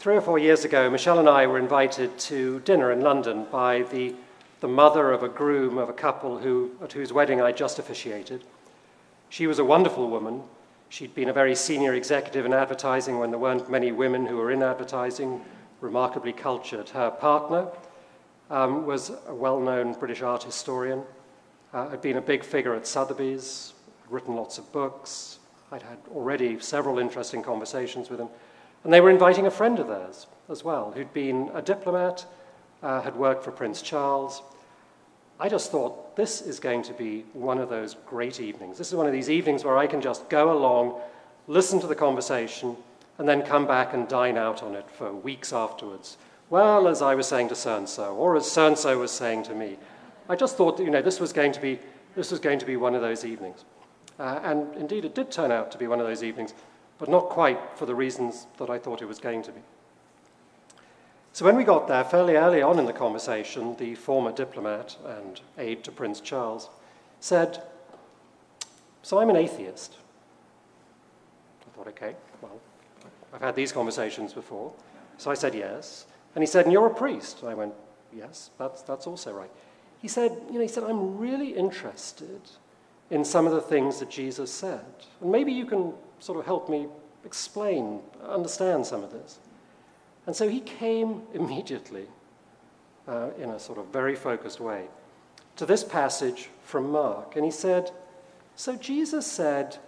Three or four years ago, Michelle and I were invited to dinner in London by the, the mother of a groom of a couple who, at whose wedding I just officiated. She was a wonderful woman. She'd been a very senior executive in advertising when there weren't many women who were in advertising, remarkably cultured. Her partner um, was a well known British art historian, uh, had been a big figure at Sotheby's, written lots of books. I'd had already several interesting conversations with him. And they were inviting a friend of theirs as well, who'd been a diplomat, uh, had worked for Prince Charles. I just thought, this is going to be one of those great evenings. This is one of these evenings where I can just go along, listen to the conversation, and then come back and dine out on it for weeks afterwards. Well, as I was saying to so and so, or as so and so was saying to me. I just thought, that, you know, this was going to be, this was going to be one of those evenings. Uh, and indeed, it did turn out to be one of those evenings but not quite for the reasons that I thought it was going to be. So when we got there, fairly early on in the conversation, the former diplomat and aide to Prince Charles said, So I'm an atheist. I thought, okay, well, I've had these conversations before. So I said, yes. And he said, and you're a priest. And I went, yes, that's, that's also right. He said, you know, he said, I'm really interested in some of the things that Jesus said. And maybe you can sort of help me explain, understand some of this. And so he came immediately, uh, in a sort of very focused way, to this passage from Mark. And he said, So Jesus said,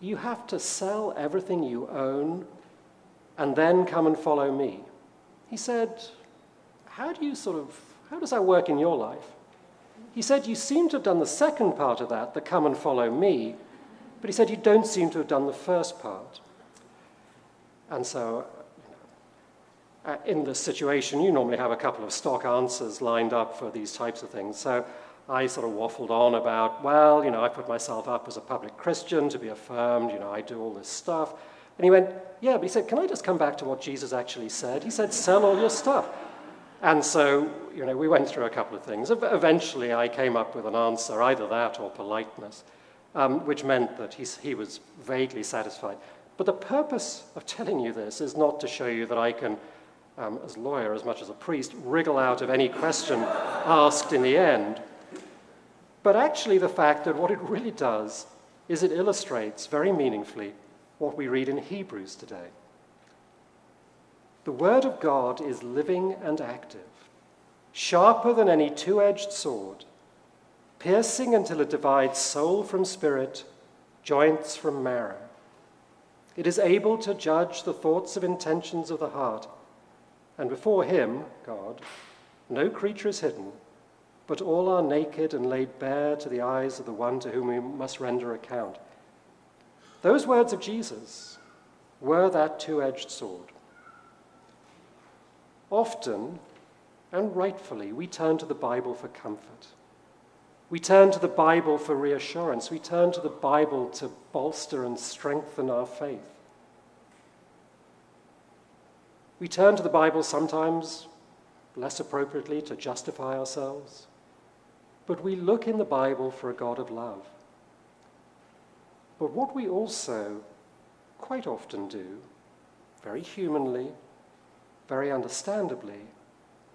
You have to sell everything you own and then come and follow me. He said, How do you sort of, how does that work in your life? He said, You seem to have done the second part of that, the come and follow me, but he said, You don't seem to have done the first part. And so, uh, in this situation, you normally have a couple of stock answers lined up for these types of things. So I sort of waffled on about, well, you know, I put myself up as a public Christian to be affirmed, you know, I do all this stuff. And he went, yeah, but he said, can I just come back to what Jesus actually said? He said, sell all your stuff. And so, you know, we went through a couple of things. Eventually, I came up with an answer, either that or politeness um, which meant that he, he was vaguely satisfied. But the purpose of telling you this is not to show you that I can, um, as lawyer as much as a priest, wriggle out of any question asked in the end. But actually, the fact that what it really does is it illustrates very meaningfully what we read in Hebrews today. The Word of God is living and active, sharper than any two edged sword piercing until it divides soul from spirit, joints from marrow. It is able to judge the thoughts of intentions of the heart, and before Him, God, no creature is hidden, but all are naked and laid bare to the eyes of the one to whom we must render account. Those words of Jesus were that two edged sword. Often, and rightfully, we turn to the Bible for comfort. We turn to the Bible for reassurance. We turn to the Bible to bolster and strengthen our faith. We turn to the Bible sometimes, less appropriately, to justify ourselves. But we look in the Bible for a God of love. But what we also quite often do, very humanly, very understandably,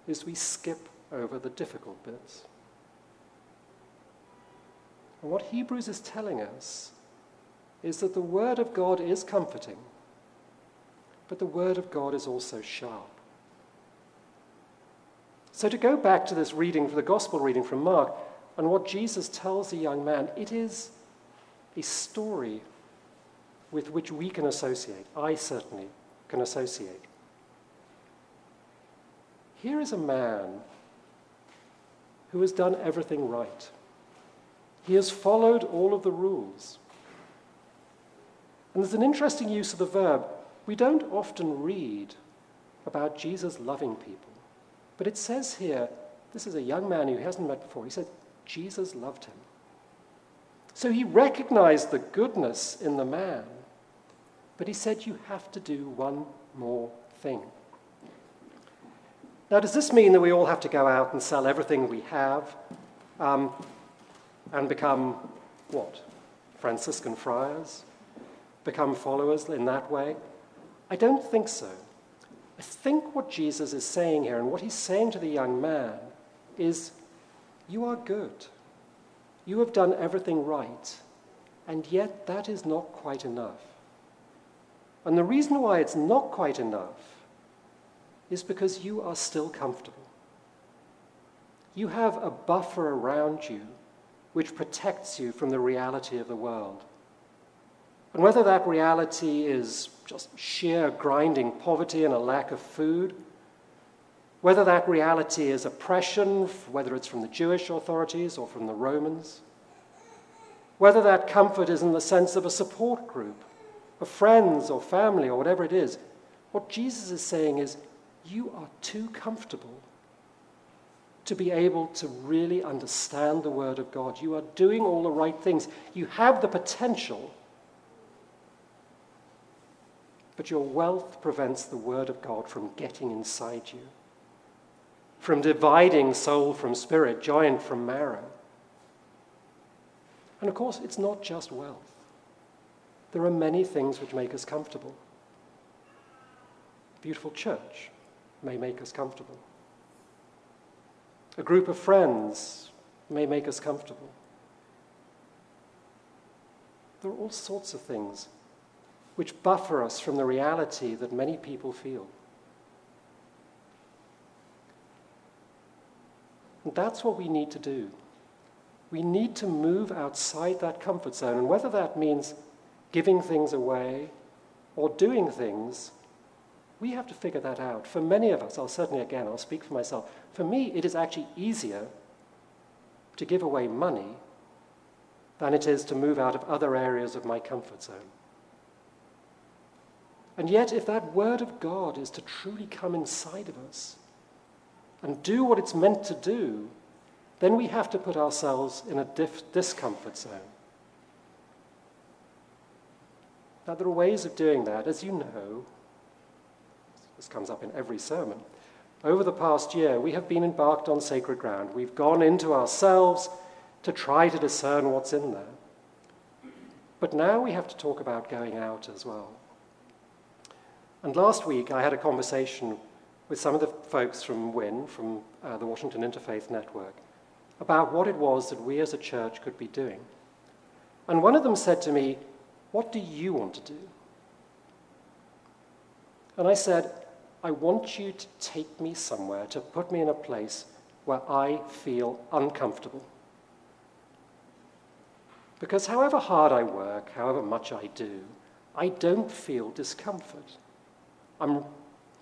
is we skip over the difficult bits. And what Hebrews is telling us is that the Word of God is comforting, but the Word of God is also sharp. So, to go back to this reading, the gospel reading from Mark, and what Jesus tells the young man, it is a story with which we can associate. I certainly can associate. Here is a man who has done everything right. He has followed all of the rules. And there's an interesting use of the verb. We don't often read about Jesus loving people, but it says here this is a young man who hasn't met before. He said, Jesus loved him. So he recognized the goodness in the man, but he said, You have to do one more thing. Now, does this mean that we all have to go out and sell everything we have? Um, and become what? Franciscan friars? Become followers in that way? I don't think so. I think what Jesus is saying here, and what he's saying to the young man, is You are good. You have done everything right. And yet, that is not quite enough. And the reason why it's not quite enough is because you are still comfortable. You have a buffer around you which protects you from the reality of the world. And whether that reality is just sheer grinding poverty and a lack of food, whether that reality is oppression, whether it's from the Jewish authorities or from the Romans, whether that comfort is in the sense of a support group, of friends or family or whatever it is, what Jesus is saying is, you are too comfortable to be able to really understand the Word of God. You are doing all the right things. You have the potential but your wealth prevents the Word of God from getting inside you, from dividing soul from spirit, joint from marrow. And of course, it's not just wealth. There are many things which make us comfortable. Beautiful church may make us comfortable. A group of friends may make us comfortable. There are all sorts of things which buffer us from the reality that many people feel. And that's what we need to do. We need to move outside that comfort zone. And whether that means giving things away or doing things, we have to figure that out. For many of us, I'll certainly, again, I'll speak for myself. For me, it is actually easier to give away money than it is to move out of other areas of my comfort zone. And yet, if that Word of God is to truly come inside of us and do what it's meant to do, then we have to put ourselves in a dif- discomfort zone. Now, there are ways of doing that. As you know, this comes up in every sermon. Over the past year, we have been embarked on sacred ground. We've gone into ourselves to try to discern what's in there. But now we have to talk about going out as well. And last week, I had a conversation with some of the folks from WIN, from uh, the Washington Interfaith Network, about what it was that we as a church could be doing. And one of them said to me, What do you want to do? And I said, I want you to take me somewhere, to put me in a place where I feel uncomfortable. Because however hard I work, however much I do, I don't feel discomfort. I'm,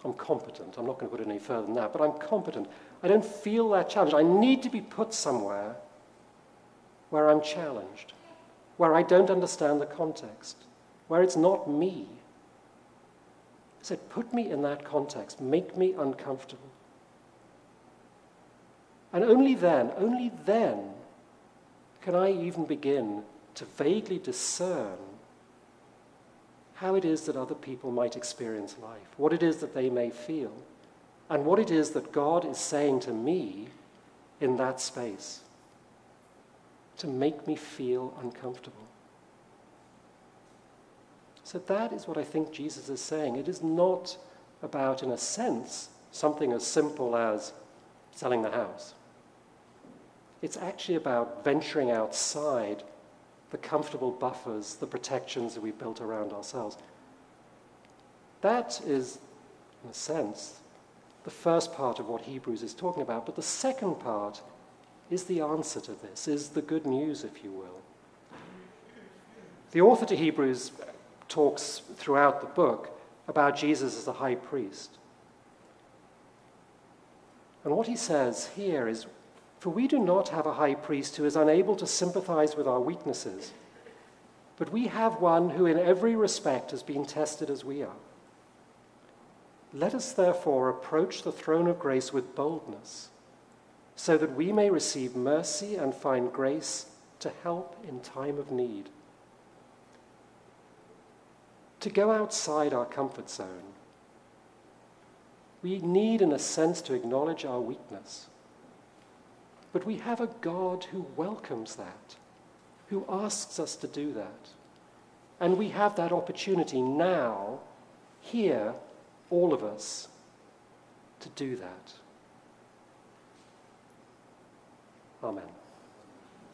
I'm competent. I'm not going to put it any further than that, but I'm competent. I don't feel that challenge. I need to be put somewhere where I'm challenged, where I don't understand the context, where it's not me. Said, put me in that context, make me uncomfortable. And only then, only then, can I even begin to vaguely discern how it is that other people might experience life, what it is that they may feel, and what it is that God is saying to me in that space to make me feel uncomfortable. So that is what I think Jesus is saying. It is not about, in a sense, something as simple as selling the house. It's actually about venturing outside the comfortable buffers, the protections that we've built around ourselves. That is, in a sense, the first part of what Hebrews is talking about. But the second part is the answer to this, is the good news, if you will. The author to Hebrews talks throughout the book about Jesus as a high priest. And what he says here is for we do not have a high priest who is unable to sympathize with our weaknesses, but we have one who in every respect has been tested as we are. Let us therefore approach the throne of grace with boldness, so that we may receive mercy and find grace to help in time of need. To go outside our comfort zone, we need, in a sense, to acknowledge our weakness but we have a God who welcomes that, who asks us to do that. And we have that opportunity now, here, all of us, to do that. Amen.